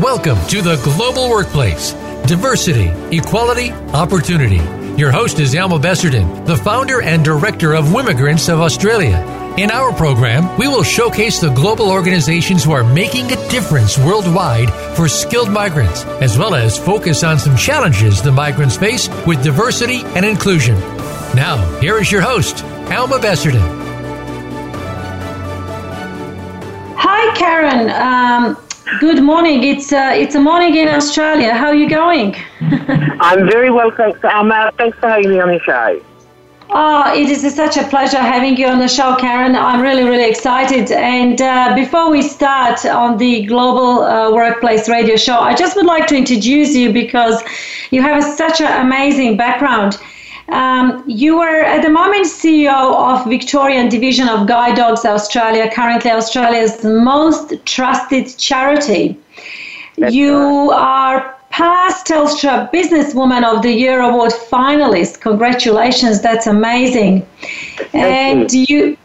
Welcome to the Global Workplace Diversity, Equality, Opportunity. Your host is Alma Besserdin, the founder and director of Wimmigrants of Australia. In our program, we will showcase the global organizations who are making a difference worldwide for skilled migrants, as well as focus on some challenges the migrants face with diversity and inclusion. Now, here is your host, Alma Besserdin. Hi, Karen. Um, Good morning. It's uh, it's a morning in Australia. How are you going? I'm very well, thanks, Alma. Thanks for having me on the show. Oh, it is such a pleasure having you on the show, Karen. I'm really, really excited. And uh, before we start on the Global uh, Workplace Radio Show, I just would like to introduce you because you have a, such an amazing background. Um, you are at the moment CEO of Victorian Division of Guide Dogs Australia, currently Australia's most trusted charity. That's you right. are past Telstra Businesswoman of the Year award finalist. Congratulations, that's amazing. Thank and you. you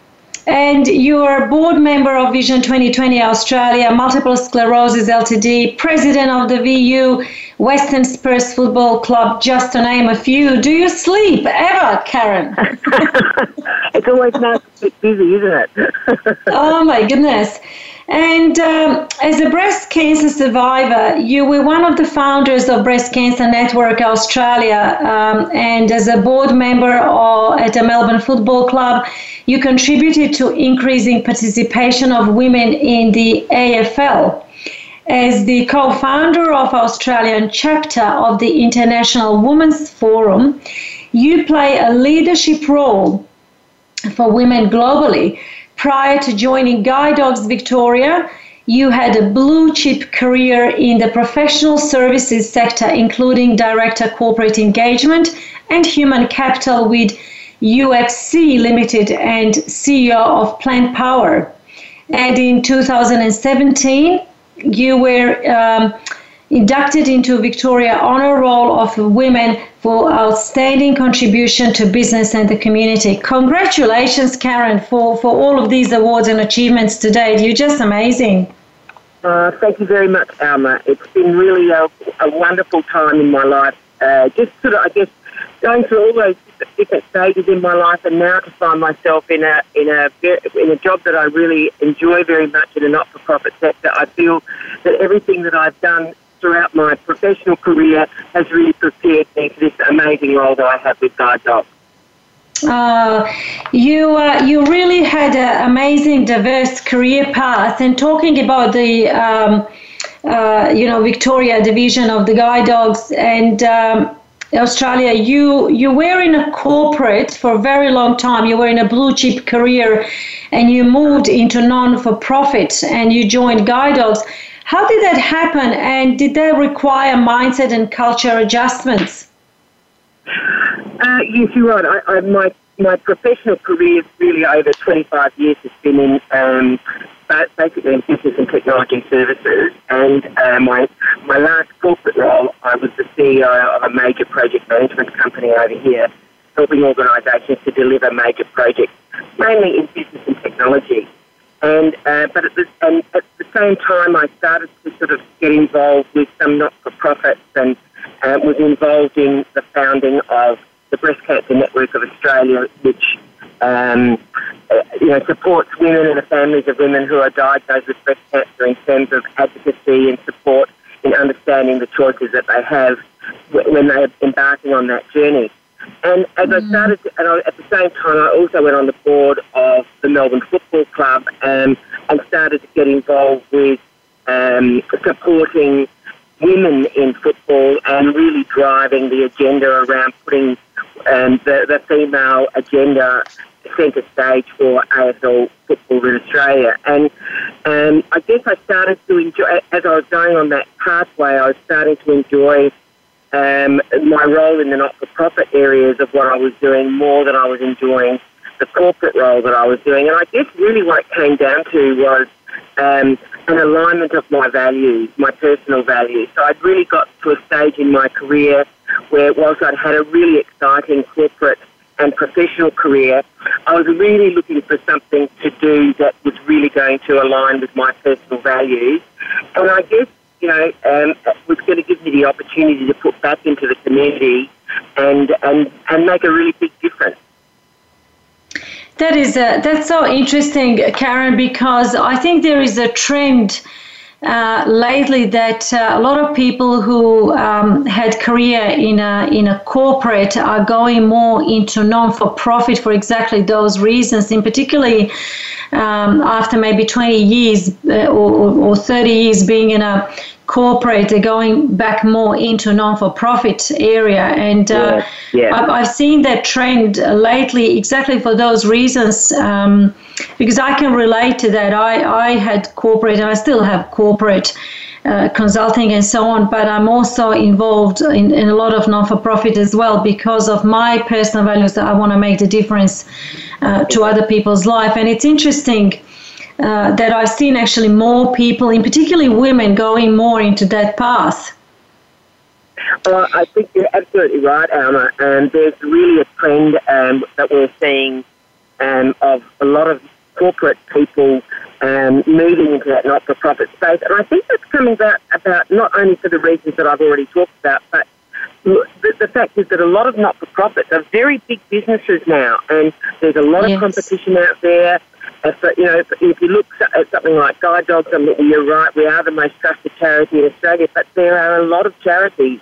and you're board member of Vision 2020 Australia, Multiple Sclerosis Ltd, president of the VU, Western Spurs Football Club, just to name a few. Do you sleep ever, Karen? it's always nice to get busy, isn't it? oh my goodness. And um, as a breast cancer survivor, you were one of the founders of Breast Cancer Network Australia, um, and as a board member at the Melbourne Football Club, you contributed to increasing participation of women in the AFL. As the co founder of Australian chapter of the International Women's Forum, you play a leadership role for women globally Prior to joining Guide Dogs Victoria, you had a blue chip career in the professional services sector, including Director Corporate Engagement and Human Capital with UXC Limited and CEO of Plant Power. And in 2017, you were um, inducted into Victoria Honour Roll of Women for outstanding contribution to business and the community. Congratulations, Karen, for, for all of these awards and achievements to date. You're just amazing. Uh, thank you very much, Alma. It's been really a, a wonderful time in my life. Uh, just sort of, I guess, going through all those different stages in my life, and now to find myself in a in a in a job that I really enjoy very much in a not-for-profit sector. I feel that everything that I've done throughout my professional career has really prepared me for this amazing role that I have with Guide Dogs. Uh, you uh, you really had an amazing, diverse career path. And talking about the um, uh, you know Victoria division of the Guide Dogs and um, Australia, you you were in a corporate for a very long time. You were in a blue chip career, and you moved into non for profit, and you joined Guide Dogs. How did that happen, and did that require mindset and culture adjustments? Uh, yes, you're right. I, I, my my professional career, really over 25 years, has been in um, basically in business and technology services. And uh, my my last corporate role, I was the CEO of a major project management company over here, helping organisations to deliver major projects, mainly in business and technology. And uh, but at the, and at the same time, I started to sort of get involved with some not-for-profits and uh, was involved in the founding of the Breast Cancer Network of Australia, which um, uh, you know supports women and the families of women who are diagnosed with breast cancer in terms of advocacy and support in understanding the choices that they have when they are embarking on that journey. And as mm. I started, to, and I, at the same time, I also went on the board of the Melbourne Football Club um, and started to get involved with um, supporting women in football and really driving the agenda around putting um, the, the female agenda centre stage for AFL football in Australia. And um, I guess I started to enjoy, as I was going on that pathway, I was starting to enjoy um, my role in the not-for-profit areas of what I was doing more than I was enjoying the corporate role that I was doing. And I guess really what it came down to was um, an alignment of my values, my personal values. So I'd really got to a stage in my career where whilst I'd had a really exciting corporate and professional career, I was really looking for something to do that was really going to align with my personal values. And I guess you know, um, was going to give me the opportunity to put back into the community and, and, and make a really big difference. That is a, that's so interesting, Karen, because I think there is a trend uh, lately that uh, a lot of people who um, had career in a in a corporate are going more into non-for-profit for exactly those reasons. In particularly um, after maybe 20 years uh, or, or 30 years being in a corporate, they're going back more into non-for-profit area, and uh, yeah, yeah. I've, I've, seen that trend lately exactly for those reasons. Um, because I can relate to that. I, I had corporate and I still have corporate uh, consulting and so on, but I'm also involved in, in a lot of non for profit as well because of my personal values that I want to make the difference uh, to other people's life. And it's interesting uh, that I've seen actually more people, in particularly women, going more into that path. Well, I think you're absolutely right, Alma. And there's really a trend um, that we're seeing um, of a lot of corporate people um, moving into that not-for-profit space. And I think that's coming about, about not only for the reasons that I've already talked about, but the, the fact is that a lot of not-for-profits are very big businesses now, and there's a lot yes. of competition out there. If, you know, if, if you look at something like Guide Dogs, I mean, you're right, we are the most trusted charity in Australia, but there are a lot of charities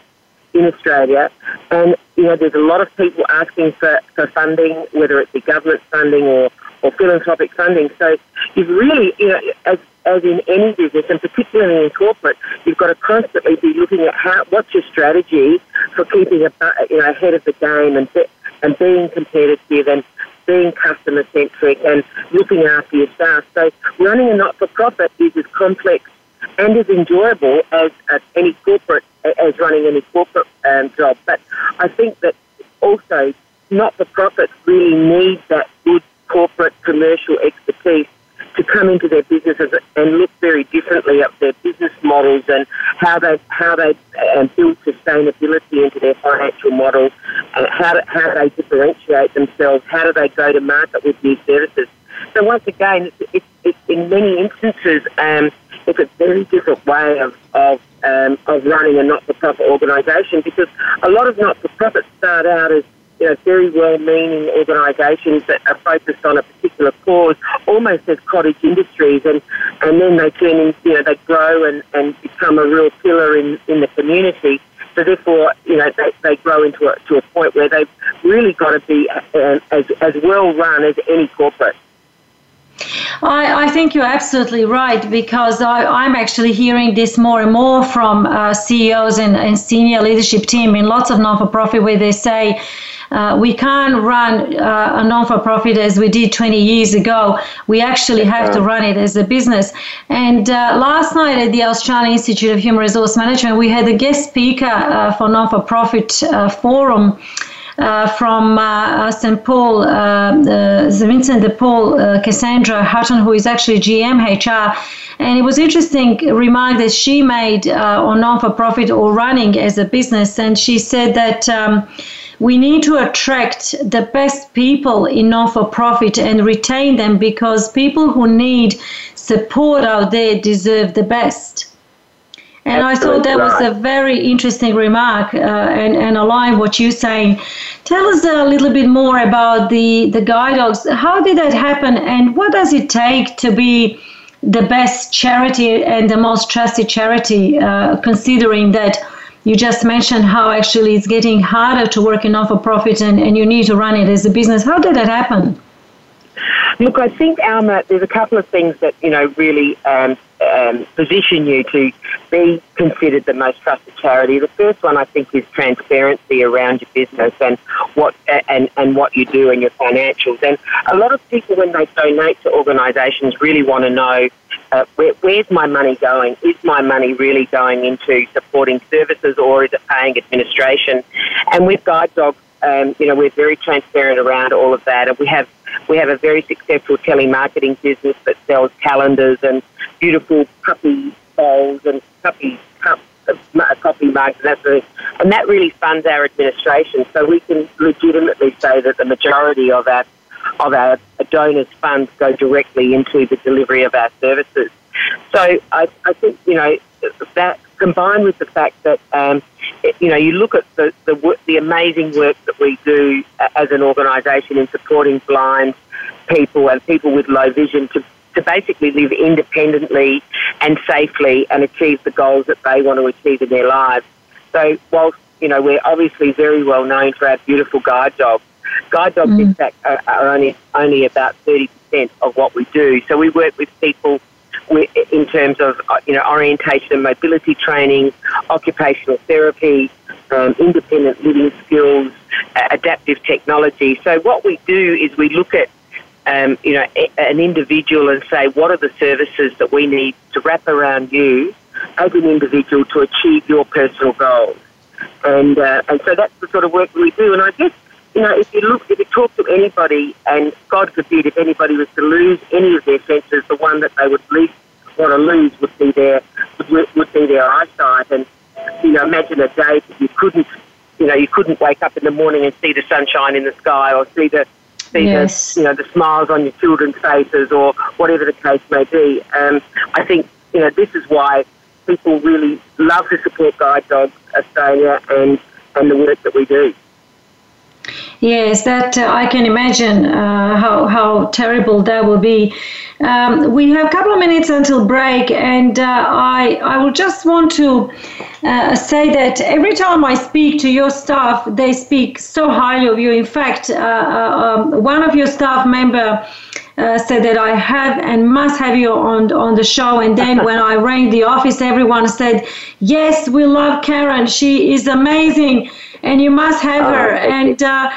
in Australia. And, you know, there's a lot of people asking for, for funding, whether it be government funding or, or philanthropic funding. So you've really, you know, as, as in any business, and particularly in corporate, you've got to constantly be looking at how, what's your strategy for keeping a, you know, ahead of the game and, be, and being competitive and being customer centric and looking after your staff. So running a not-for-profit is as complex and as enjoyable as, as any corporate as running any corporate um, job. But I think that also not-for-profits really need that good corporate commercial expertise to come into their businesses and look very differently at their business models and how they how they um, build sustainability into their financial models and how do, how they differentiate themselves. How do they go to market with new services? So once again, it's, it's, in many instances, um, it's a very different way of of, um, of running a not-for-profit organisation because a lot of not-for-profits start out as you know, very well-meaning organisations that are focused on a particular cause, almost as cottage industries, and, and then they turn into, you know, they grow and, and become a real pillar in, in the community. So therefore, you know, they, they grow into a, to a point where they've really got to be uh, as, as well run as any corporate. I, I, think you're absolutely right because I, am actually hearing this more and more from uh, CEOs and, and, senior leadership team in lots of non-for-profit where they say uh, we can't run uh, a non-for-profit as we did 20 years ago. We actually have to run it as a business. And uh, last night at the Australian Institute of Human Resource Management, we had a guest speaker uh, for non-for-profit uh, forum. Uh, from uh, St. Paul, uh, Vincent de Paul, Cassandra Hutton, who is actually GM HR. And it was interesting remark that she made on non-for-profit or running as a business. And she said that um, we need to attract the best people in non-for-profit and retain them because people who need support out there deserve the best. And I thought that was a very interesting remark uh, and, and align what you're saying. Tell us a little bit more about the, the guide dogs. How did that happen and what does it take to be the best charity and the most trusted charity, uh, considering that you just mentioned how actually it's getting harder to work in not-for-profit and, and you need to run it as a business. How did that happen? Look, I think, Alma, there's a couple of things that, you know, really um, um, position you to be considered the most trusted charity. The first one, I think, is transparency around your business and what and, and what you do and your financials. And a lot of people, when they donate to organisations, really want to know uh, where, where's my money going? Is my money really going into supporting services or is it paying administration? And with Guide Dogs, um, you know, we're very transparent around all of that, and we have we have a very successful telemarketing business that sells calendars and beautiful puppy bowls and puppy cups, uh, coffee mugs, and that sort of, and that really funds our administration. So we can legitimately say that the majority of our of our donors' funds go directly into the delivery of our services. So I, I think you know that combined with the fact that um, you know you look at the, the the amazing work that we do as an organisation in supporting blind people and people with low vision to to basically live independently and safely and achieve the goals that they want to achieve in their lives. So whilst you know we're obviously very well known for our beautiful guide dogs, guide dogs mm. in fact are, are only only about thirty percent of what we do. So we work with people in terms of uh, you know orientation and mobility training, occupational therapy, um, independent living skills, uh, adaptive technology. So what we do is we look at um, you know an individual and say what are the services that we need to wrap around you as an individual to achieve your personal goals. And uh, and so that's the sort of work we do. And I guess you know, if you look, if you talk to anybody, and God forbid, if anybody was to lose any of their senses, the one that they would least want to lose would be their would be their eyesight. And you know, imagine a day that you couldn't, you know, you couldn't wake up in the morning and see the sunshine in the sky, or see the see yes. the you know the smiles on your children's faces, or whatever the case may be. Um, I think you know this is why people really love to support Guide Dogs Australia and and the work that we do. Yes, that uh, I can imagine uh, how how terrible that will be. Um, we have a couple of minutes until break, and uh, I I will just want to uh, say that every time I speak to your staff, they speak so highly of you. In fact, uh, uh, um, one of your staff member. Uh, said that I have and must have you on on the show. And then when I rang the office, everyone said, "Yes, we love Karen. She is amazing, and you must have oh, her." And uh,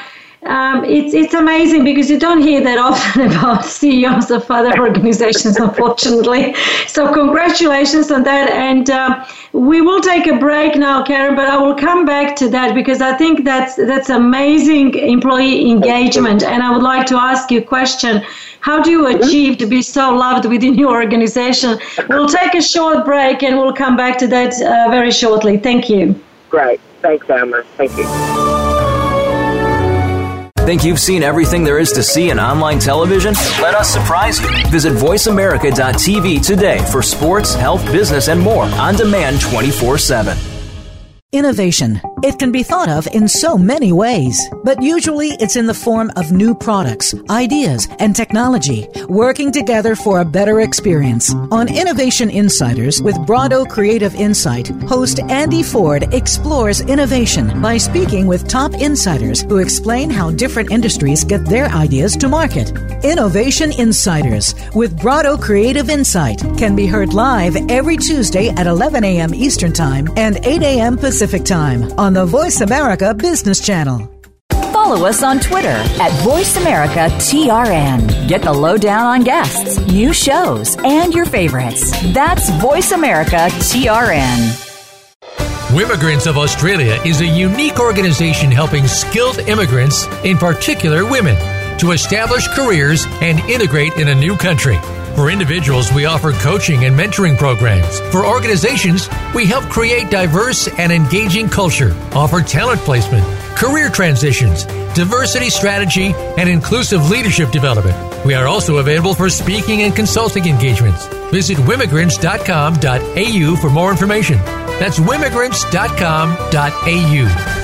um, it's it's amazing because you don't hear that often about CEOs of other organizations, unfortunately. So congratulations on that, and uh, we will take a break now, Karen. But I will come back to that because I think that's that's amazing employee engagement, and I would like to ask you a question. How do you mm-hmm. achieve to be so loved within your organization? We'll take a short break and we'll come back to that uh, very shortly. Thank you. Great. Thanks, Alma. Thank you. Think you've seen everything there is to see in online television? Let us surprise you. Visit VoiceAmerica.tv today for sports, health, business, and more on demand 24 7. Innovation. It can be thought of in so many ways, but usually it's in the form of new products, ideas, and technology working together for a better experience. On Innovation Insiders with Brado Creative Insight, host Andy Ford explores innovation by speaking with top insiders who explain how different industries get their ideas to market. Innovation Insiders with Brado Creative Insight can be heard live every Tuesday at 11 a.m. Eastern Time and 8 a.m. Pacific Pacific Time on the Voice America Business Channel. Follow us on Twitter at VoiceAmericaTRN. Get the lowdown on guests, new shows, and your favorites. That's VoiceAmericaTRN. Wimmigrants of Australia is a unique organization helping skilled immigrants, in particular women, to establish careers and integrate in a new country. For individuals, we offer coaching and mentoring programs. For organizations, we help create diverse and engaging culture, offer talent placement, career transitions, diversity strategy, and inclusive leadership development. We are also available for speaking and consulting engagements. Visit wimmigrants.com.au for more information. That's wimmigrants.com.au.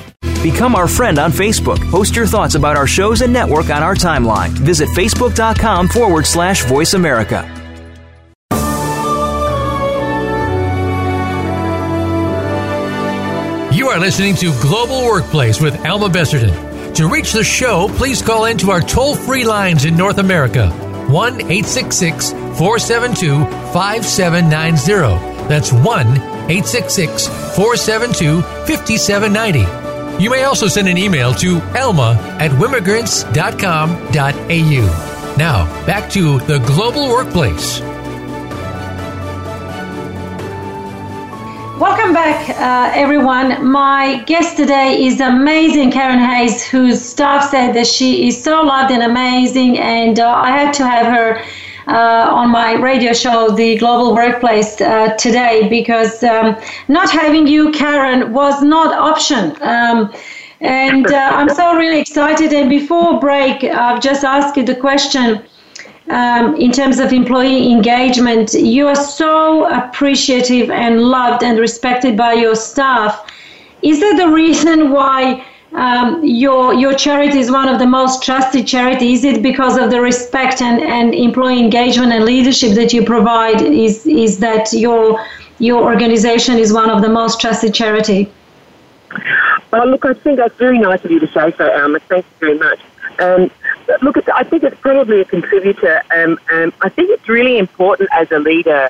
Become our friend on Facebook. Post your thoughts about our shows and network on our timeline. Visit facebook.com forward slash voice America. You are listening to Global Workplace with Alma Besserdin. To reach the show, please call into our toll free lines in North America 1 866 472 5790. That's 1 866 472 5790 you may also send an email to elma at wimmigrants.com.au. Now, back to the global workplace. welcome back, uh, everyone. My guest today is amazing Karen Hayes, whose staff said that she is so loved and amazing, and uh, I had to have her. Uh, on my radio show, The Global Workplace, uh, today because um, not having you, Karen, was not option. Um, and uh, I'm so really excited. And before break, I've just asked you the question um, in terms of employee engagement, you are so appreciative and loved and respected by your staff. Is that the reason why um, your your charity is one of the most trusted charities? Is it because of the respect and, and employee engagement and leadership that you provide? Is is that your your organization is one of the most trusted charity? Well, look, I think that's very nice of you to say so, Alma. Thank you very much. Um, look, I think it's probably a contributor. Um, um, I think it's really important as a leader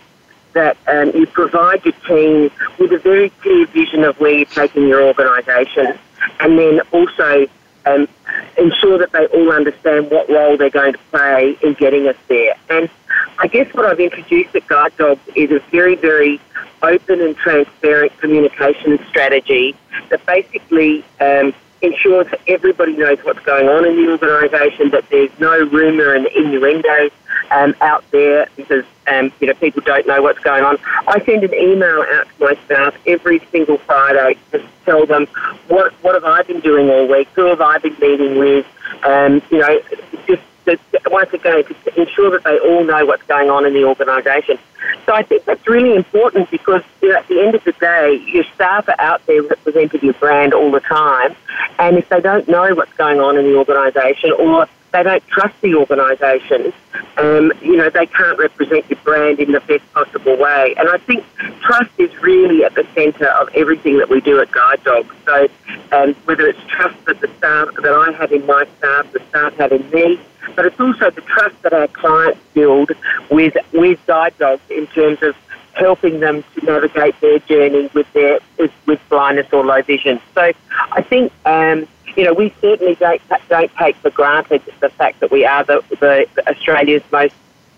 that um, you provide your team with a very clear vision of where you're taking your organisation, and then also um, ensure that they all understand what role they're going to play in getting us there. And I guess what I've introduced at Guide Dogs is a very, very open and transparent communication strategy that basically um, ensures that everybody knows what's going on in the organisation, that there's no rumour and innuendo um, out there because um, you know people don't know what's going on. I send an email out to my staff every single Friday to tell them what what have I been doing all week, who have I been meeting with, um, you know, just once again to ensure that they all know what's going on in the organisation. So I think that's really important because you know, at the end of the day, your staff are out there representing your brand all the time, and if they don't know what's going on in the organisation or they don't trust the organisation, um, you know, they can't represent your brand in the best possible way. And I think trust is really at the centre of everything that we do at Guide Dogs. So um, whether it's trust that the staff that I have in my staff, the staff have in me, but it's also the trust that our clients build with with guide dogs in terms of helping them to navigate their journey with their with, blindness or low vision. So I think um, you know we certainly don't don't take for granted the fact that we are the, the Australia's most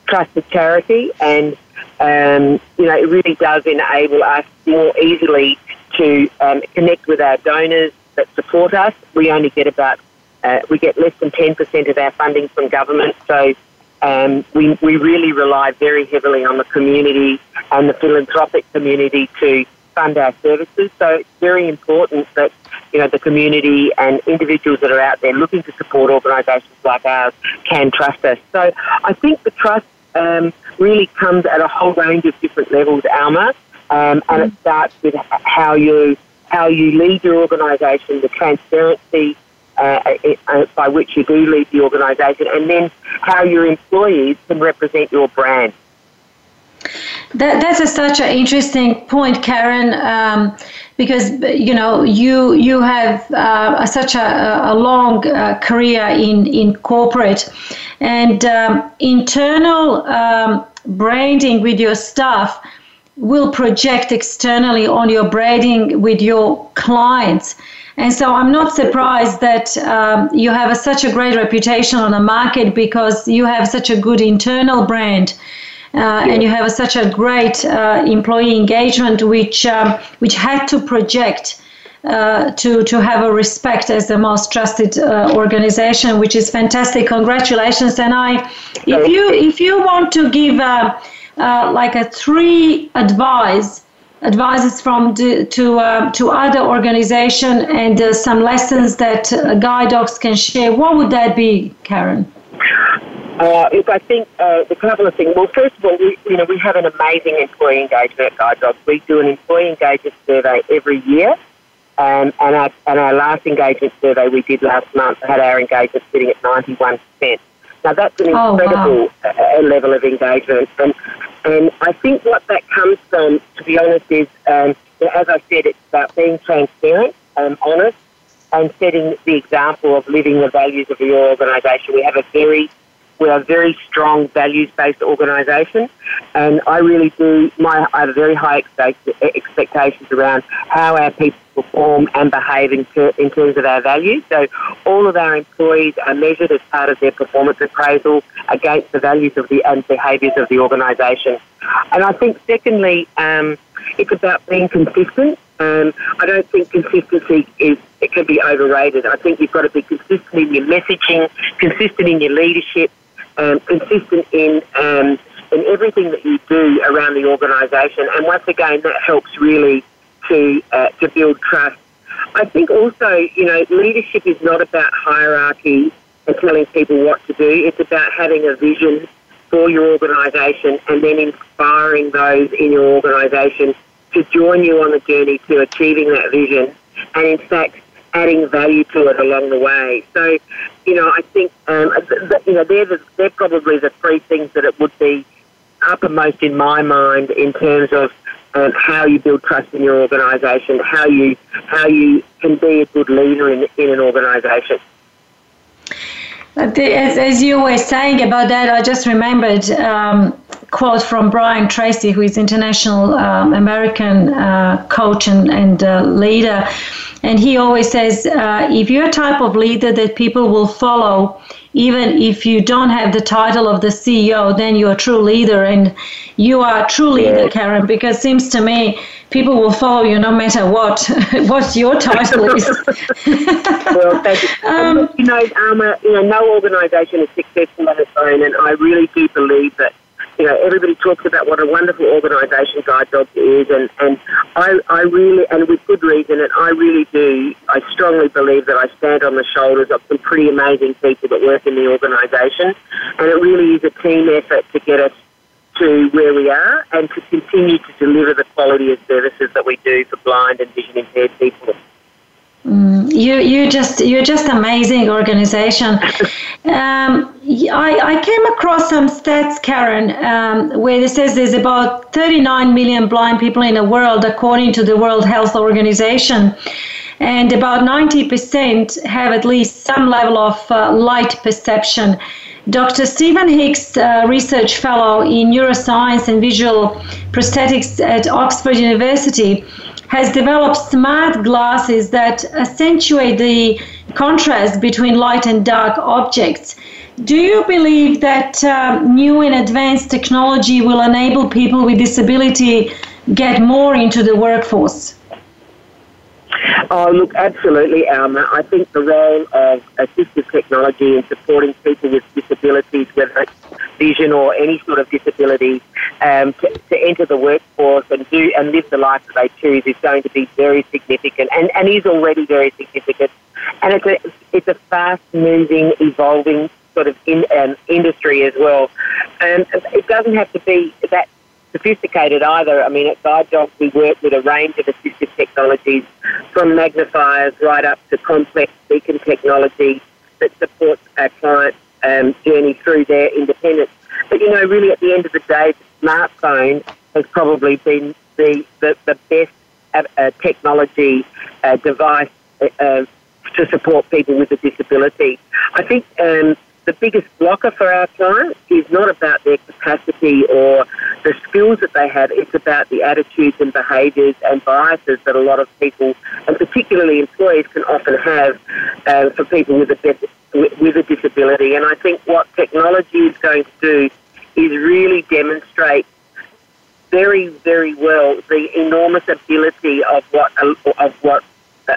trusted charity, and um, you know it really does enable us more easily to um, connect with our donors that support us. We only get about uh, we get less than 10% of our funding from government, so um, we, we really rely very heavily on the community and the philanthropic community to fund our services. So it's very important that you know the community and individuals that are out there looking to support organisations like ours can trust us. So I think the trust um, really comes at a whole range of different levels, Alma, um, and it starts with how you how you lead your organisation, the transparency uh, uh, by which you do lead the organisation, and then how your employees can represent your brand. That, that's a, such an interesting point, Karen, um, because you know you you have uh, such a, a long uh, career in in corporate, and um, internal um, branding with your staff will project externally on your branding with your clients. And so I'm not surprised that um, you have a, such a great reputation on the market because you have such a good internal brand. Uh, and you have a, such a great uh, employee engagement, which um, which had to project uh, to to have a respect as the most trusted uh, organization, which is fantastic. Congratulations! And I, if you if you want to give uh, uh, like a three advice advices from the, to uh, to other organization and uh, some lessons that uh, guide dogs can share. What would that be, Karen? Uh, if I think uh, the couple of things. Well, first of all, we, you know we have an amazing employee engagement Guide Dogs. We do an employee engagement survey every year, um, and our and our last engagement survey we did last month had our engagement sitting at ninety one percent. Now that's an incredible oh, wow. Uh, level of engagement, and and I think what that comes from, to be honest, is, um, as I said, it's about being transparent, um, honest, and setting the example of living the values of your organisation. We have a very we are a very strong values-based organisation, and I really do. My I have very high expectations around how our people perform and behave in, ter- in terms of our values. So, all of our employees are measured as part of their performance appraisal against the values of the and behaviours of the organisation. And I think, secondly. Um, it's about being consistent. Um, I don't think consistency is it can be overrated. I think you've got to be consistent in your messaging, consistent in your leadership, um, consistent in um, in everything that you do around the organisation. And once again, that helps really to uh, to build trust. I think also, you know, leadership is not about hierarchy and telling people what to do. It's about having a vision for your organisation and then inspiring those in your organisation to join you on the journey to achieving that vision and in fact adding value to it along the way. So, you know, I think, um, you know, they're, the, they're probably the three things that it would be uppermost in my mind in terms of um, how you build trust in your organisation, how you how you can be a good leader in, in an organisation. As, as you were saying about that, I just remembered um, quote from Brian Tracy, who is international um, American uh, coach and, and uh, leader. And he always says, uh, if you're a type of leader that people will follow, even if you don't have the title of the CEO, then you're a true leader. And you are a true leader, Karen, because it seems to me people will follow you no matter what what your title is. well, thank you. Um, you know, Alma, you know, no organisation is successful on its own, and I really do believe that you know, everybody talks about what a wonderful organisation Guide Dogs is, and, and I, I really, and with good reason, and I really do, I strongly believe that I stand on the shoulders of some pretty amazing people that work in the organisation, and it really is a team effort to get us to where we are and to continue to deliver the quality of services that we do for blind and vision impaired people. Mm, you you just you're just amazing organization. Um, I, I came across some stats, Karen, um, where it says there's about 39 million blind people in the world, according to the World Health Organization, and about 90% have at least some level of uh, light perception. Dr. Stephen Hicks, uh, research fellow in neuroscience and visual prosthetics at Oxford University, has developed smart glasses that accentuate the contrast between light and dark objects. Do you believe that um, new and advanced technology will enable people with disability get more into the workforce? Oh, look, absolutely, Alma. I think the role of assistive technology in supporting people with disabilities, whether it's vision or any sort of disability, um, to, to, enter the workforce and do and live the life that they choose is going to be very significant, and, and is already very significant. And it's a it's a fast moving, evolving sort of in, um, industry as well. And it doesn't have to be that sophisticated either. I mean, at Guide Dogs, we work with a range of assistive technologies, from magnifiers right up to complex beacon technology that supports our clients' um, journey through their independence. But you know, really, at the end of the day, the smartphone has probably been the the, the best uh, uh technology uh, device uh, uh, to support people with a disability. I think. Um, the biggest blocker for our clients is not about their capacity or the skills that they have, it's about the attitudes and behaviours and biases that a lot of people, and particularly employees, can often have uh, for people with a, with a disability. And I think what technology is going to do is really demonstrate very, very well the enormous ability of what of what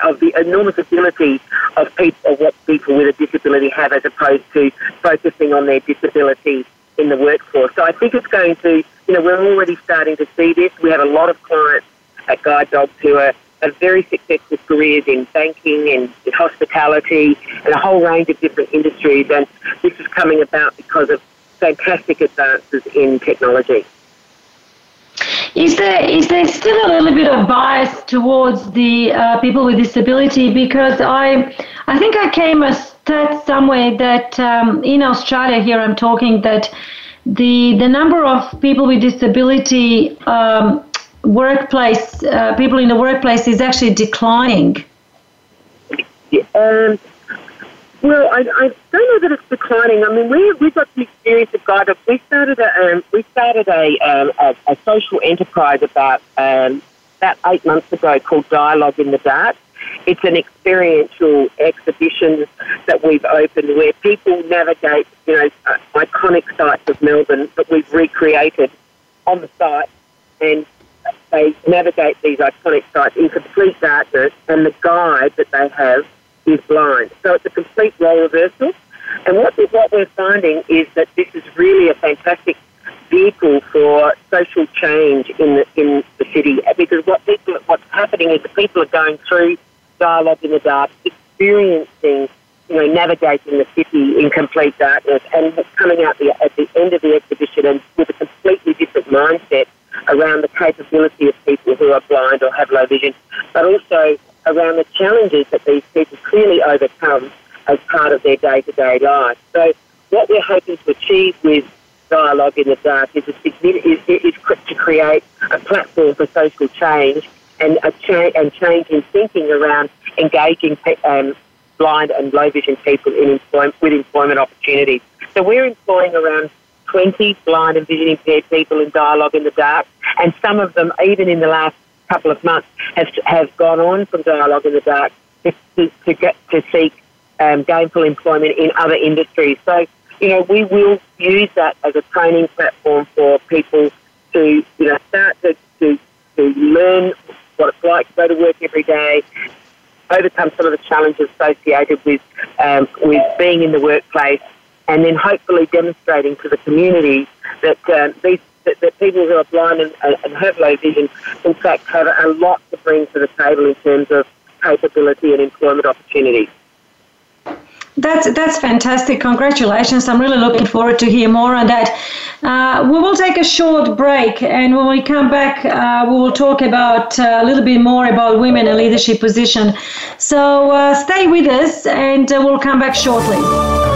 of the enormous ability of people, of what people with a disability have, as opposed to focusing on their disability in the workforce. So I think it's going to, you know, we're already starting to see this. We have a lot of clients at Guide Dogs who are have very successful careers in banking and in hospitality and a whole range of different industries. And this is coming about because of fantastic advances in technology. Is there is there still a little bit of bias towards the uh, people with disability? Because I I think I came a stat somewhere that um, in Australia here I'm talking that the the number of people with disability um, workplace uh, people in the workplace is actually declining. Um, well, I, I don't know that it's declining. I mean, we we've got the experience of Guide. We started a um, we started a, um, a, a social enterprise about um, about eight months ago called Dialogue in the Dark. It's an experiential exhibition that we've opened where people navigate, you know, uh, iconic sites of Melbourne that we've recreated on the site, and they navigate these iconic sites in complete darkness, and the guide that they have is blind. So it's a complete role reversal. And what, what we're finding is that this is really a fantastic vehicle for social change in the, in the city because what people, what's happening is that people are going through dialogue in the dark, experiencing, you know, navigating the city in complete darkness and coming out the, at the end of the exhibition and with a completely different mindset around the capability of people who are blind or have low vision, but also around the challenges that these people clearly overcome as part of their day-to-day life. So what we're hoping to achieve with Dialogue in the Dark is, is, is to create a platform for social change and a cha- and change in thinking around engaging um, blind and low vision people in employment with employment opportunities. So we're employing around 20 blind and vision impaired people in Dialogue in the Dark, and some of them, even in the last couple of months, have have gone on from Dialogue in the Dark to, to, to get to seek um, gainful employment in other industries. So, you know, we will use that as a training platform for people to, you know, start to, to, to learn what it's like to go to work every day, overcome some of the challenges associated with um, with being in the workplace, and then hopefully demonstrating to the community that um, these that, that, people who are blind and, and have low vision, in fact, have a lot to bring to the table in terms of capability and employment opportunities. That's that's fantastic. Congratulations. I'm really looking forward to hear more on that. Uh, we will take a short break, and when we come back, uh, we will talk about uh, a little bit more about women in leadership position. So uh, stay with us, and uh, we'll come back shortly.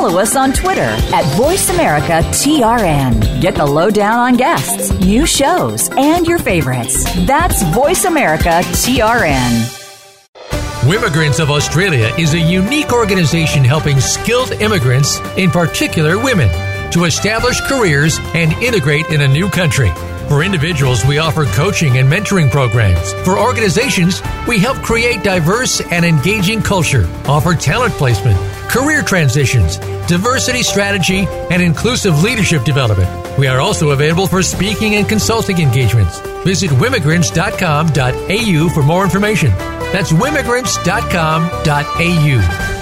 follow us on Twitter at VoiceAmericaTRN. Get the lowdown on guests, new shows, and your favorites. That's VoiceAmericaTRN. Wimmigrants of Australia is a unique organization helping skilled immigrants, in particular women, to establish careers and integrate in a new country. For individuals, we offer coaching and mentoring programs. For organizations, we help create diverse and engaging culture, offer talent placement, career transitions, diversity strategy, and inclusive leadership development. We are also available for speaking and consulting engagements. Visit wimmigrants.com.au for more information. That's wimmigrants.com.au.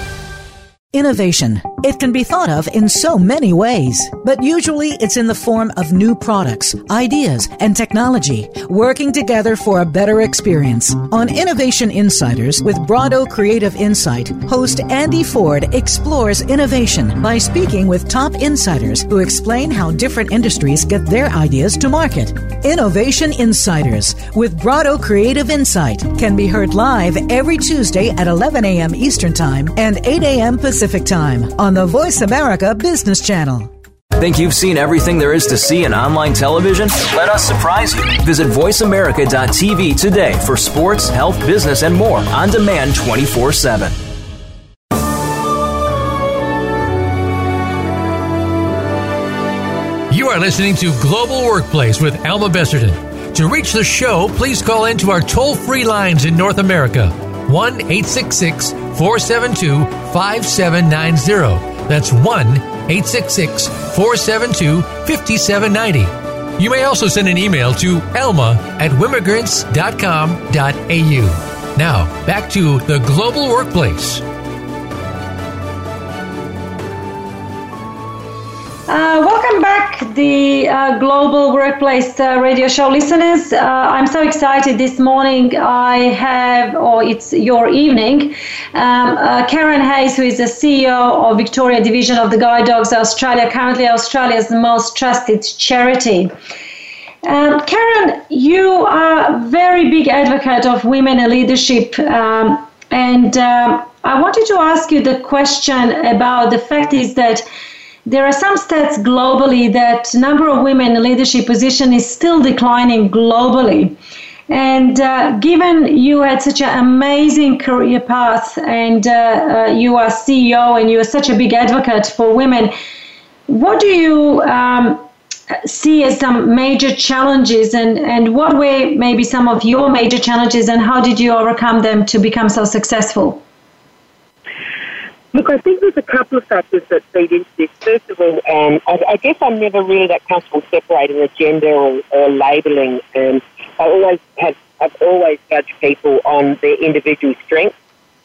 Innovation. It can be thought of in so many ways, but usually it's in the form of new products, ideas, and technology working together for a better experience. On Innovation Insiders with Brado Creative Insight, host Andy Ford explores innovation by speaking with top insiders who explain how different industries get their ideas to market. Innovation Insiders with Brado Creative Insight can be heard live every Tuesday at 11 a.m. Eastern Time and 8 a.m. Pacific Time on the Voice America Business Channel. Think you've seen everything there is to see in online television? Let us surprise you. Visit VoiceAmerica.tv today for sports, health, business, and more on demand 24 7. You are listening to Global Workplace with Alma Besserdin. To reach the show, please call into our toll free lines in North America 1 866 472 5790. That's 1 866 472 5790. You may also send an email to elma at wimmigrants.com.au. Now, back to the global workplace. Uh, welcome back, the uh, Global Workplace uh, Radio Show listeners. Uh, I'm so excited this morning. I have, or it's your evening, um, uh, Karen Hayes, who is the CEO of Victoria Division of the Guide Dogs Australia, currently Australia's most trusted charity. Um, Karen, you are a very big advocate of women in leadership. Um, and um, I wanted to ask you the question about the fact is that there are some stats globally that number of women in leadership position is still declining globally. And uh, given you had such an amazing career path and uh, uh, you are CEO and you are such a big advocate for women, what do you um, see as some major challenges and, and what were maybe some of your major challenges and how did you overcome them to become so successful? Look, I think there's a couple of factors that feed into this. First of all, um, I, I, guess I'm never really that comfortable separating a gender or, or labelling. Um, I always have, I've always judged people on their individual strengths.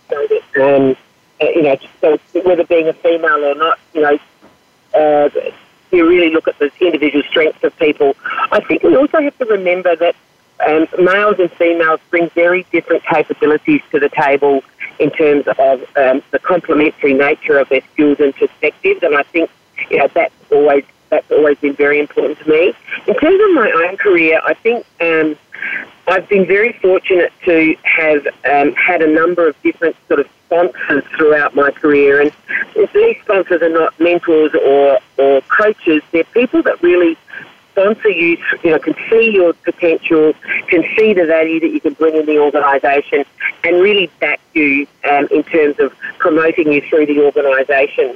So that, um, uh, you know, so whether being a female or not, you know, uh, you really look at the individual strengths of people. I think we also have to remember that um, males and females bring very different capabilities to the table in terms of um, the complementary nature of their skills and perspectives, and I think you know that's always that's always been very important to me. In terms of my own career, I think um, I've been very fortunate to have um, had a number of different sort of sponsors throughout my career, and these sponsors are not mentors or or coaches; they're people that really sponsor you, you know, can see your potential, can see the value that you can bring in the organisation, and really back you um, in terms of promoting you through the organisation.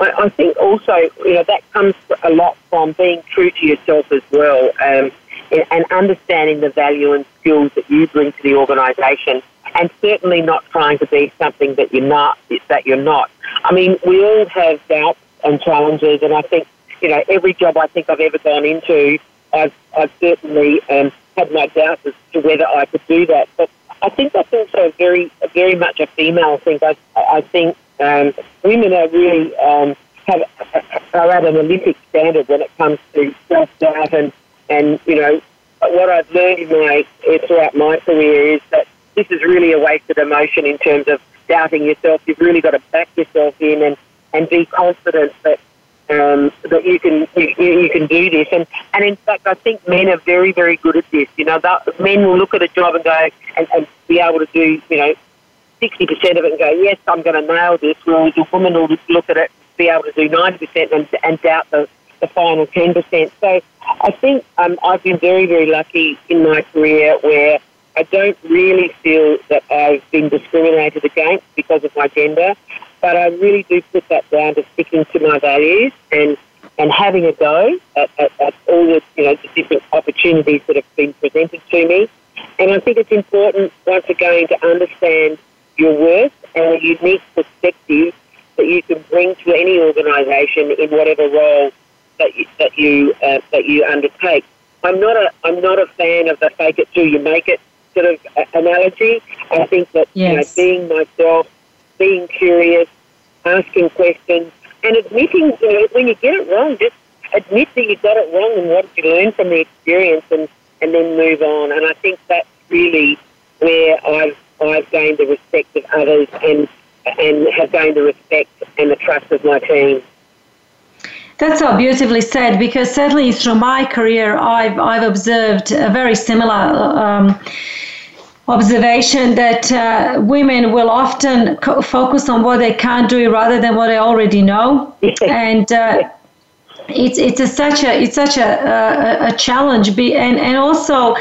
I, I, think also, you know, that comes a lot from being true to yourself as well, um, and understanding the value and skills that you bring to the organisation, and certainly not trying to be something that you're not. That you're not. I mean, we all have doubts and challenges, and I think you know, every job I think I've ever gone into, I've, I've certainly um, had my doubts as to whether I could do that. But I think that's also very, very much a female thing. I, I think um, women are really um, have are at an Olympic standard when it comes to self doubt and and you know what I've learned in my throughout my career is that this is really a wasted emotion in terms of doubting yourself. You've really got to back yourself in and and be confident that um, that you can you, you, can do this. And and in fact, I think men are very very good at this. You know, that men will look at a job and go and, and be able to do you know sixty percent of it and go, yes, I'm going to nail this. Whereas a woman will look at it, be able to do ninety percent and and doubt the the final ten percent. So I think um, I've been very very lucky in my career where. I don't really feel that I've been discriminated against because of my gender. But I really do put that down to sticking to my values and and having a go at, at, at all the you know the different opportunities that have been presented to me. And I think it's important once again to understand your worth and a unique perspective that you can bring to any organisation in whatever role that you, that you uh, that you undertake. I'm not a I'm not a fan of the fake it till you make it sort of uh, analogy. I think that yes. you know being myself being curious, asking questions, and admitting, you know, when you get it wrong, just admit that you got it wrong and what you learn from the experience and, and then move on. And I think that's really where I've, I've gained the respect of others and, and have gained the respect and the trust of my team. That's so beautifully said because certainly through my career, I've, I've observed a very similar um, observation that uh, women will often co- focus on what they can't do rather than what they already know, and uh, it's it's a, such a it's such a a, a challenge. Be, and and also.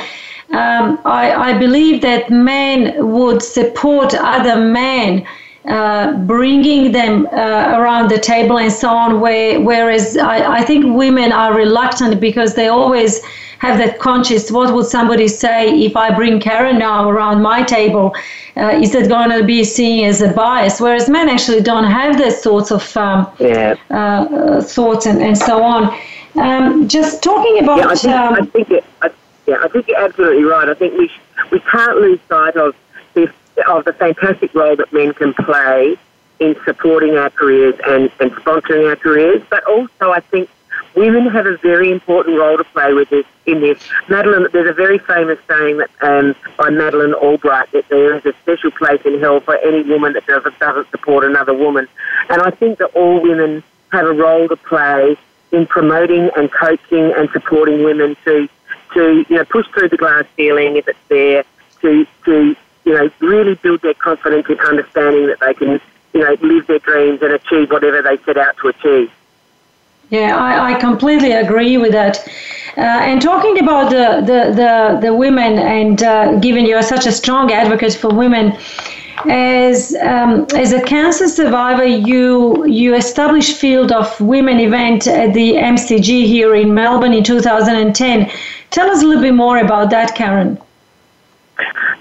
Um, I, I believe that men would support other men uh, bringing them uh, around the table and so on. Where, whereas I, I think women are reluctant because they always have that conscious what would somebody say if I bring Karen now around my table? Uh, is that going to be seen as a bias? Whereas men actually don't have those sorts of um, yeah. uh, thoughts and, and so on. Um, just talking about. Yeah, I think, um, I think it, I, yeah, I think you're absolutely right. I think we, sh- we can't lose sight of the, of the fantastic role that men can play in supporting our careers and, and sponsoring our careers. But also, I think women have a very important role to play with this in this. Madeleine, there's a very famous saying um, by Madeleine Albright that there is a special place in hell for any woman that doesn't, doesn't support another woman. And I think that all women have a role to play in promoting and coaching and supporting women to to you know push through the glass ceiling if it's there, to to you know, really build their confidence in understanding that they can, you know, live their dreams and achieve whatever they set out to achieve. Yeah, I, I completely agree with that. Uh, and talking about the, the, the, the women and uh, given you are such a strong advocate for women, as um, as a cancer survivor, you you established field of women event at the MCG here in Melbourne in 2010. Tell us a little bit more about that, Karen.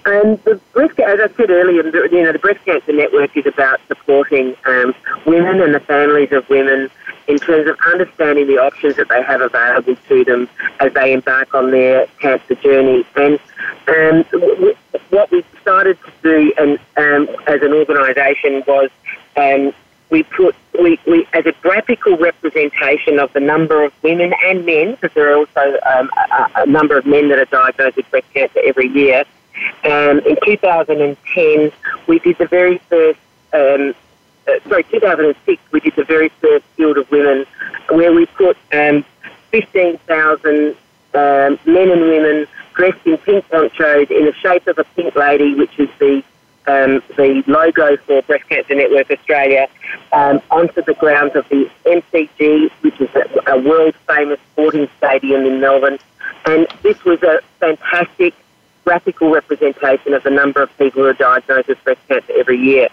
And the breast, as I said earlier, you know, the Breast Cancer Network is about supporting um, women and the families of women in terms of understanding the options that they have available to them as they embark on their cancer journey. And um, what we started to do and, um, as an organisation was um, we put we, we as a graphical representation of the number of women and men because there are also um, a, a, number of men that are diagnosed with breast cancer every year. Um, in 2010, we did the very first um, uh, sorry, 2006, we did the very first Field of Women, where we put um, 15,000 um, men and women dressed in pink ponchos in the shape of a pink lady, which is the um, the logo for Breast Cancer Network Australia, um, onto the grounds of the MCG, which is a, a world famous sporting stadium in Melbourne. And this was a fantastic graphical representation of the number of people who are diagnosed with breast cancer every year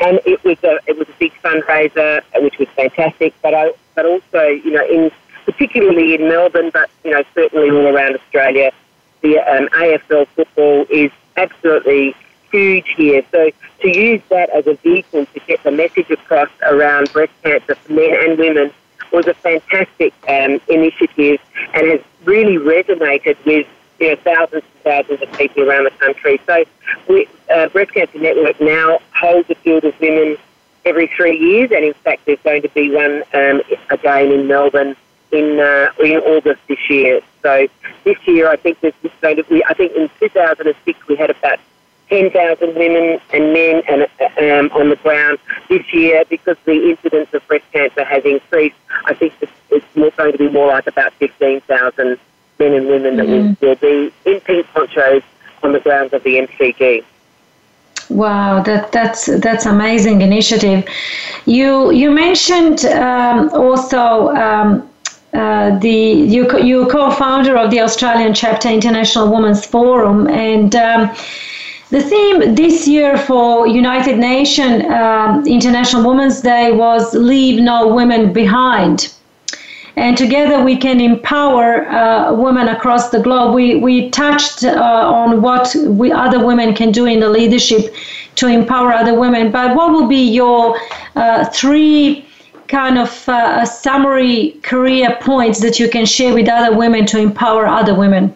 and it was a it was a big fundraiser, which was fantastic. But I, but also, you know, in particularly in Melbourne, but you know, certainly all around Australia, the um, AFL football is absolutely huge here. So to use that as a vehicle to get the message across around breast cancer for men and women was a fantastic um, initiative and has really resonated with you know, thousands and thousands of people around the country. So, we, uh, Breast Cancer Network now holds a field of women every three years, and in fact, there's going to be one um, again in Melbourne in uh, in August this year. So this year, I think there's going to be. I think in 2006 we had about 10,000 women and men and, um, on the ground this year because the incidence of breast cancer has increased. I think it's, more, going to be more like about 15,000 men and women that mm. will, will be in pink ponchos on the grounds of the MCG. Wow, that that's that's amazing initiative. You you mentioned um, also um, uh, the you you co-founder of the Australian chapter International Women's Forum and. Um, the theme this year for United Nations um, International Women's Day was "Leave No Women Behind." And together we can empower uh, women across the globe. We, we touched uh, on what we, other women can do in the leadership to empower other women, but what will be your uh, three kind of uh, summary career points that you can share with other women to empower other women?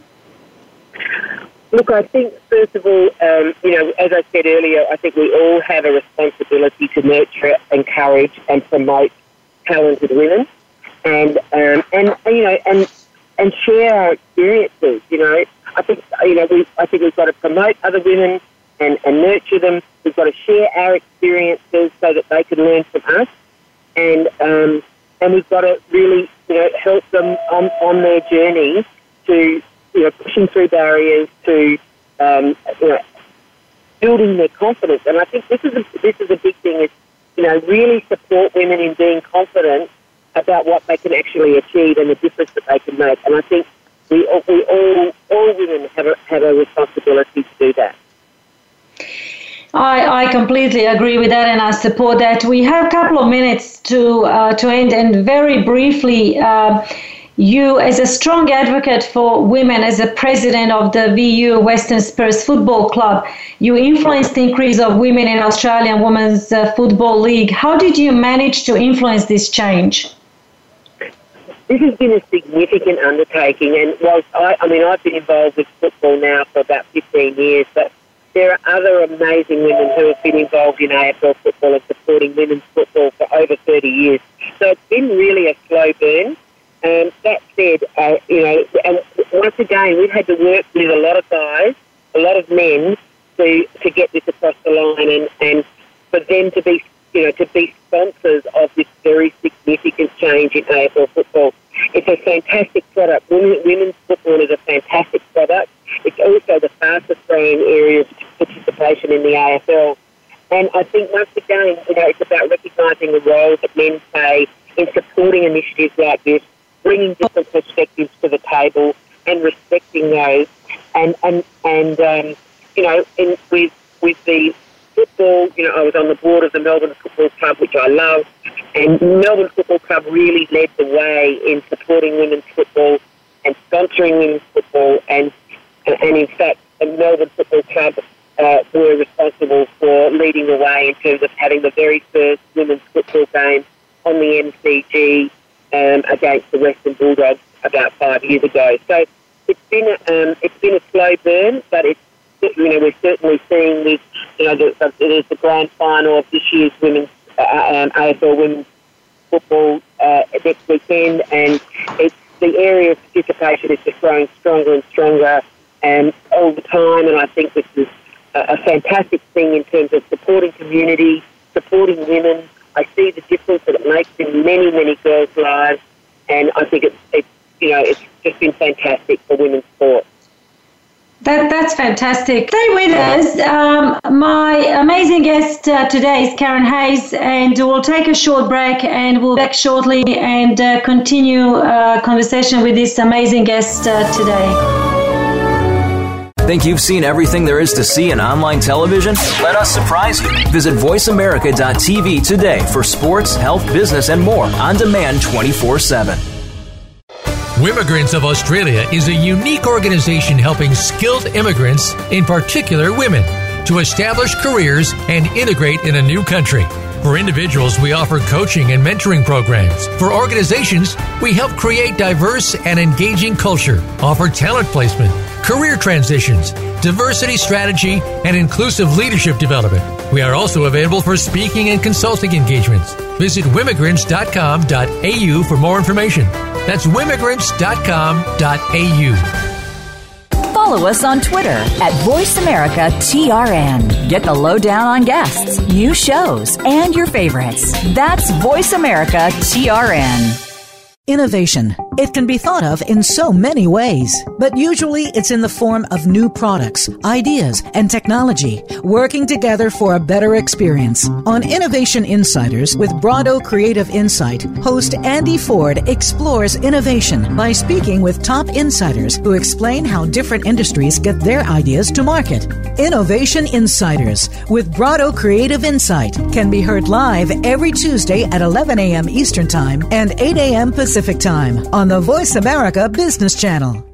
Look, I think first of all, um, you know, as I said earlier, I think we all have a responsibility to nurture, encourage, and promote talented women and um, and you know and and share our experiences. You know, I think you know we I think we've got to promote other women and, and nurture them. We've got to share our experiences so that they can learn from us, and um, and we've got to really you know help them on on their journey to you know pushing through barriers to um, you know building their confidence. And I think this is a, this is a big thing is you know really support women in being confident about what they can actually achieve and the difference that they can make. And I think we, we all, all women have a, have a responsibility to do that. I, I completely agree with that and I support that. We have a couple of minutes to, uh, to end, and very briefly, uh, you, as a strong advocate for women, as a president of the VU Western Spurs Football Club, you influenced the increase of women in Australian Women's uh, Football League. How did you manage to influence this change? This has been a significant undertaking. And whilst I, I mean, I've been involved with football now for about 15 years, but there are other amazing women who have been involved in AFL football and supporting women's football for over 30 years. So it's been really a slow burn. Um, that said, uh, you know, and once again, we've had to work with a lot of guys, a lot of men to to get this across the line, and, and for them to be you know, to be sponsors of this very significant change in AFL football. It's a fantastic product. Women, women's football is a fantastic product. It's also the fastest growing area of participation in the AFL. And I think once again, you know, it's about recognising the role that men play in supporting initiatives like this, bringing different perspectives to the table, and respecting those. And and and um, you know, in, with with the football, you know, I was on the board of the Melbourne Football Club, which I love, and Melbourne Football Club really led the way in supporting women's football and sponsoring women's football, and and in fact, the Melbourne Football Club uh, were responsible for leading the way in terms of having the very first women's football game on the MCG um, against the Western Bulldogs about five years ago. So it's been um, it's been a slow burn, but it's you know we're certainly seeing this. You know, the, it is the grand final of this year's women's uh, um, AFL women's football uh, next weekend, and it's the area of participation is just growing stronger and stronger and um, all the time. And I think this is a, a fantastic thing in terms of supporting community, supporting women. I see the difference that it makes in many, many girls' lives, and I think it's, it's you know, it's just been fantastic for women's sport. That, that's fantastic. Stay with us. Um, my amazing guest uh, today is Karen Hayes, and we'll take a short break and we'll be back shortly and uh, continue uh, conversation with this amazing guest uh, today. Think you've seen everything there is to see in online television? Let us surprise you. Visit VoiceAmerica.tv today for sports, health, business, and more on demand 24 7. Immigrants of Australia is a unique organization helping skilled immigrants, in particular women, to establish careers and integrate in a new country. For individuals, we offer coaching and mentoring programs. For organizations, we help create diverse and engaging culture, offer talent placement, career transitions, diversity strategy, and inclusive leadership development. We are also available for speaking and consulting engagements. Visit wimmigrants.com.au for more information. That's wimmigrants.com.au. Follow us on Twitter at VoiceAmericaTRN. Get the lowdown on guests, new shows, and your favorites. That's VoiceAmericaTRN. Innovation. It can be thought of in so many ways, but usually it's in the form of new products, ideas, and technology working together for a better experience. On Innovation Insiders with Brado Creative Insight, host Andy Ford explores innovation by speaking with top insiders who explain how different industries get their ideas to market. Innovation Insiders with Brado Creative Insight can be heard live every Tuesday at 11 a.m. Eastern Time and 8 a.m. Pacific Time on the Voice America Business Channel.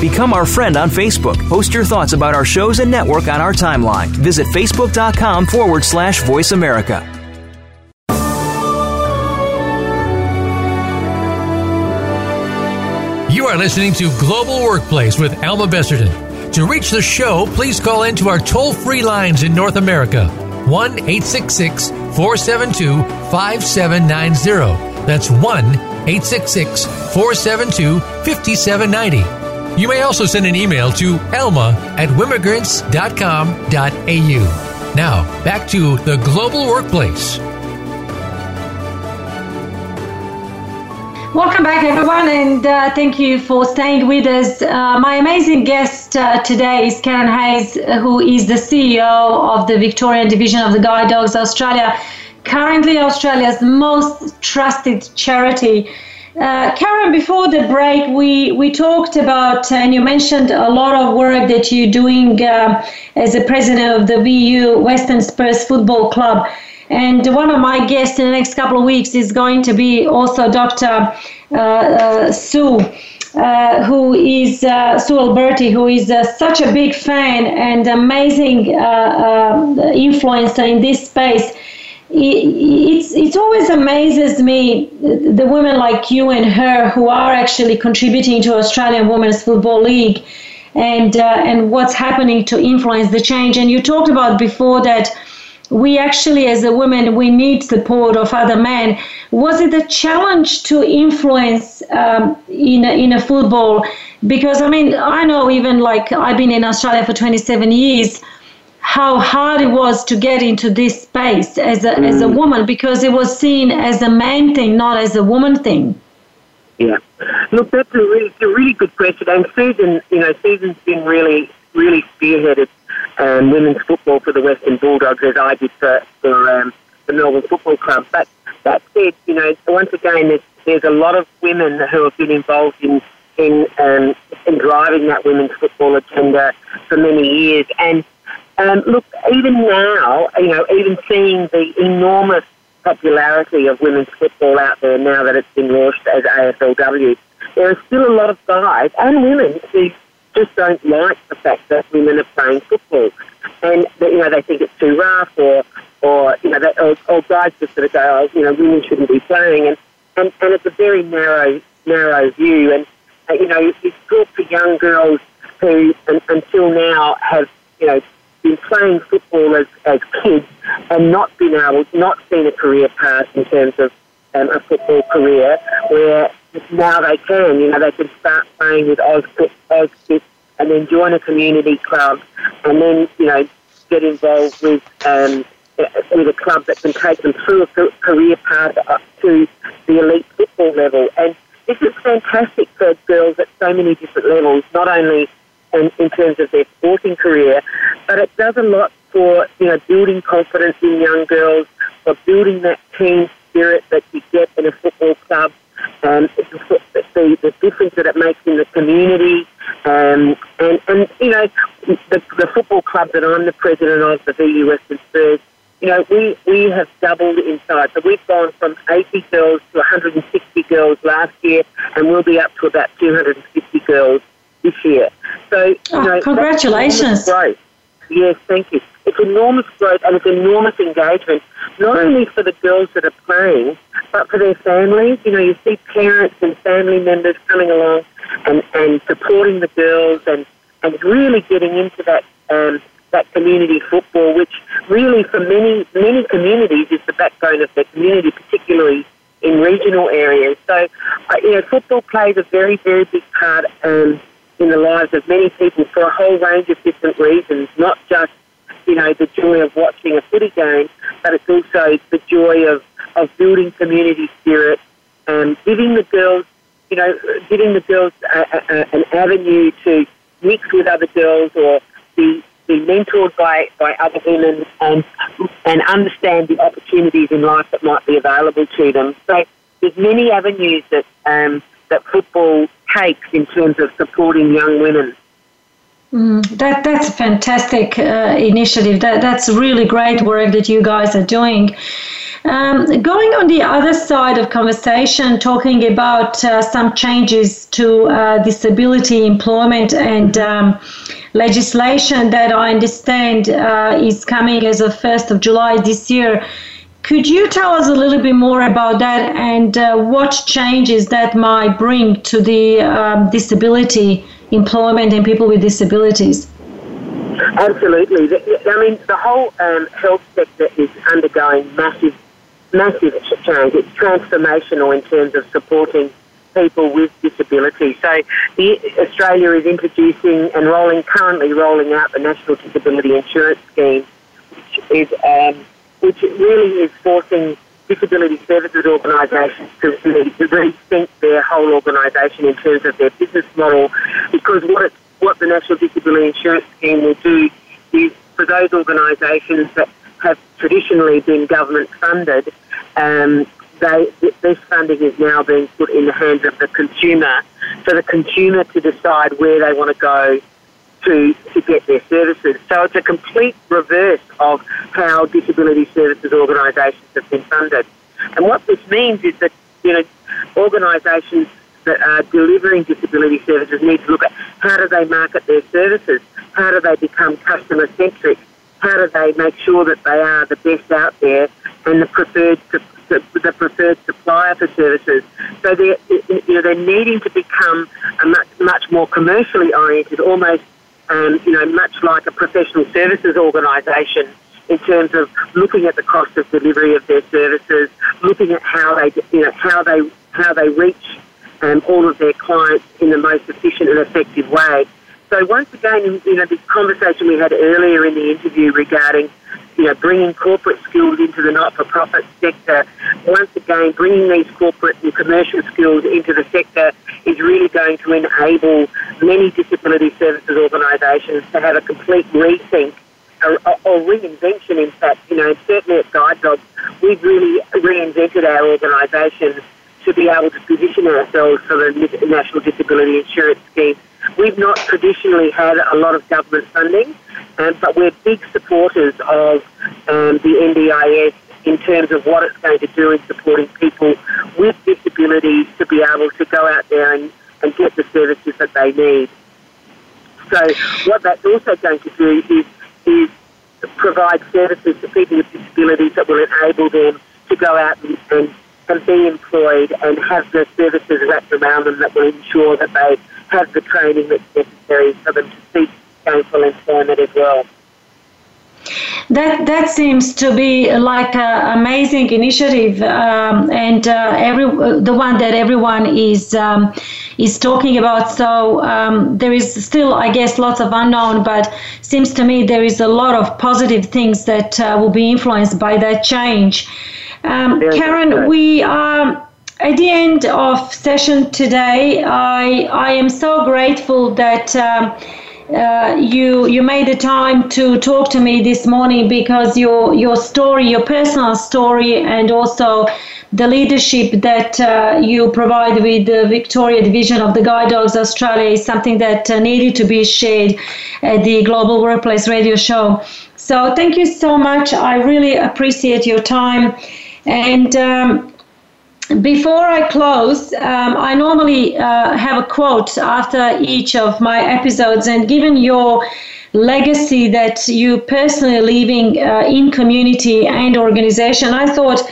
Become our friend on Facebook. Post your thoughts about our shows and network on our timeline. Visit facebook.com forward slash voice America. You are listening to Global Workplace with Alma Besserdin. To reach the show, please call into our toll free lines in North America 1 866 472 5790. That's 1 866 472 5790 you may also send an email to elma at wimmigrants.com.au. Now, back to the global workplace. Welcome back, everyone, and uh, thank you for staying with us. Uh, my amazing guest uh, today is Karen Hayes, who is the CEO of the Victorian division of the Guide Dogs Australia, currently Australia's most trusted charity. Uh, Karen, before the break, we, we talked about, and you mentioned a lot of work that you're doing uh, as a president of the VU Western Spurs Football Club. And one of my guests in the next couple of weeks is going to be also Dr. Uh, uh, Sue. Uh, who is uh, Sue Alberti, who is uh, such a big fan and amazing uh, uh, influencer in this space it's it always amazes me the women like you and her who are actually contributing to Australian Women's Football League and uh, and what's happening to influence the change. And you talked about before that we actually, as a woman, we need support of other men. Was it a challenge to influence um, in a, in a football? Because I mean, I know even like I've been in Australia for 27 years how hard it was to get into this space as a, mm. as a mm. woman because it was seen as a man thing, not as a woman thing. Yeah. Look, that's a really, a really good question. And Susan, you know, Susan's been really, really spearheaded um, women's football for the Western Bulldogs as I did for, for um, the Melbourne Football Club. But that said, you know, once again, there's, there's a lot of women who have been involved in in, um, in driving that women's football agenda for many years. And um, look, even now, you know, even seeing the enormous popularity of women's football out there now that it's been launched as AFLW, there are still a lot of guys and women who just don't like the fact that women are playing football, and you know they think it's too rough, or or you know, they, or, or guys just sort of go, oh, you know, women shouldn't be playing, and and, and it's a very narrow narrow view, and uh, you know, it's good for young girls who un, until now have you know been playing football as, as kids and not been able, not seen a career path in terms of um, a football career, where now they can, you know, they can start playing with Auskick, Auskick and then join a community club and then, you know, get involved with um, with a club that can take them through a career path up to the elite football level. And this is fantastic for girls at so many different levels, not only in, in terms of their sporting career, but it does a lot for you know building confidence in young girls, for building that team spirit that you get in a football club, um, the, the, difference that it makes in the community, um, and and you know the, the football club that I'm the president of, the VU Western Spurs. You know, we, we have doubled in size. So we've gone from 80 girls to 160 girls last year, and we'll be up to about 250 girls this year. So, oh, know, congratulations. Growth. Yes, thank you. It's enormous growth and it's enormous engagement, not only for the girls that are playing, but for their families. You know, you see parents and family members coming along and, and supporting the girls and, and really getting into that um, that community football, which really for many many communities is the backbone of their community, particularly in regional areas. So, uh, you know, football plays a very very big part um, in the lives of many people for a whole range of different reasons, not just, you know, the joy of watching a footy game, but it's also the joy of, of building community spirit and giving the girls, you know, giving the girls a, a, an avenue to mix with other girls or be, be mentored by, by other women and, and understand the opportunities in life that might be available to them. So there's many avenues that um, that football takes in terms of supporting young women. Mm, that that's a fantastic uh, initiative. That that's really great work that you guys are doing. Um, going on the other side of conversation, talking about uh, some changes to uh, disability employment and um, legislation that I understand uh, is coming as of 1st of July this year. Could you tell us a little bit more about that and uh, what changes that might bring to the um, disability employment and people with disabilities? Absolutely. I mean, the whole um, health sector is undergoing massive, massive change. It's transformational in terms of supporting people with disability. So, the, Australia is introducing and rolling, currently rolling out the National Disability Insurance Scheme, which is um, which really is forcing disability services organisations to rethink their whole organisation in terms of their business model, because what it, what the National Disability Insurance Scheme will do is for those organisations that have traditionally been government funded, um, they, this funding is now being put in the hands of the consumer, for the consumer to decide where they want to go to, to get their services. So it's a complete reverse of how disability services organisations have been funded. And what this means is that, you know, organisations that are delivering disability services need to look at how do they market their services, how do they become customer centric, how do they make sure that they are the best out there and the preferred the preferred supplier for services. So they're, you know, they're needing to become a much, much more commercially oriented, almost, um, you know, much like a professional services organisation in terms of looking at the cost of delivery of their services, looking at how they, you know, how they, how they reach um, all of their clients in the most efficient and effective way. So once again, you know, this conversation we had earlier in the interview regarding, you know, bringing corporate skills into the not-for-profit sector, once again, bringing these corporate and commercial skills into the sector is really going to enable many disability services organisations to have a complete rethink or, or reinvention, in fact. You know, certainly at Guide Dogs, we've really reinvented our organisation to be able to position ourselves for the National Disability Insurance Scheme. We've not traditionally had a lot of government funding, um, but we're big supporters of um, the NDIS in terms of what it's going to do in supporting people with disabilities to be able to go out there and, and get the services that they need. So what that's also going to do is, is provide services to people with disabilities that will enable them to go out and, and and be employed and have the services wrapped around them that will ensure that they have the training that's necessary for them to seek gainful employment as well. That that seems to be like an amazing initiative, um, and uh, every the one that everyone is um, is talking about. So um, there is still, I guess, lots of unknown, but seems to me there is a lot of positive things that uh, will be influenced by that change. Um, Karen, we are at the end of session today. I I am so grateful that. Um, uh, you you made the time to talk to me this morning because your your story, your personal story, and also the leadership that uh, you provide with the Victoria division of the Guide Dogs Australia is something that uh, needed to be shared at the Global Workplace Radio Show. So thank you so much. I really appreciate your time. And um, before I close, um, I normally uh, have a quote after each of my episodes, and given your legacy that you personally leaving uh, in community and organization, I thought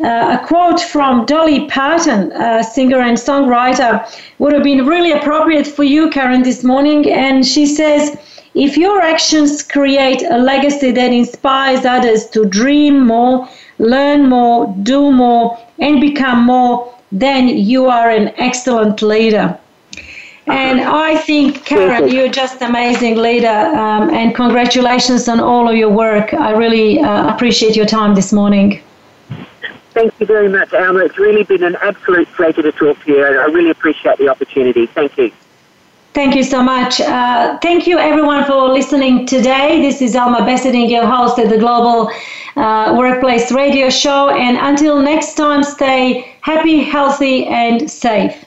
uh, a quote from Dolly Parton, singer and songwriter, would have been really appropriate for you, Karen, this morning. And she says, if your actions create a legacy that inspires others to dream more, learn more, do more, and become more, then you are an excellent leader. And I think, Karen, you're just amazing leader, um, and congratulations on all of your work. I really uh, appreciate your time this morning. Thank you very much, Alma. It's really been an absolute pleasure to talk to you. I really appreciate the opportunity. Thank you. Thank you so much. Uh, thank you, everyone, for listening today. This is Alma Besserdin, your host at the Global uh, Workplace Radio Show. And until next time, stay happy, healthy, and safe.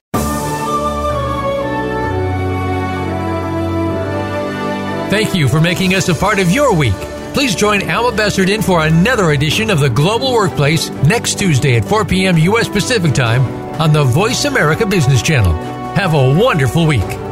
Thank you for making us a part of your week. Please join Alma Besserdin for another edition of the Global Workplace next Tuesday at 4 p.m. U.S. Pacific Time on the Voice America Business Channel. Have a wonderful week.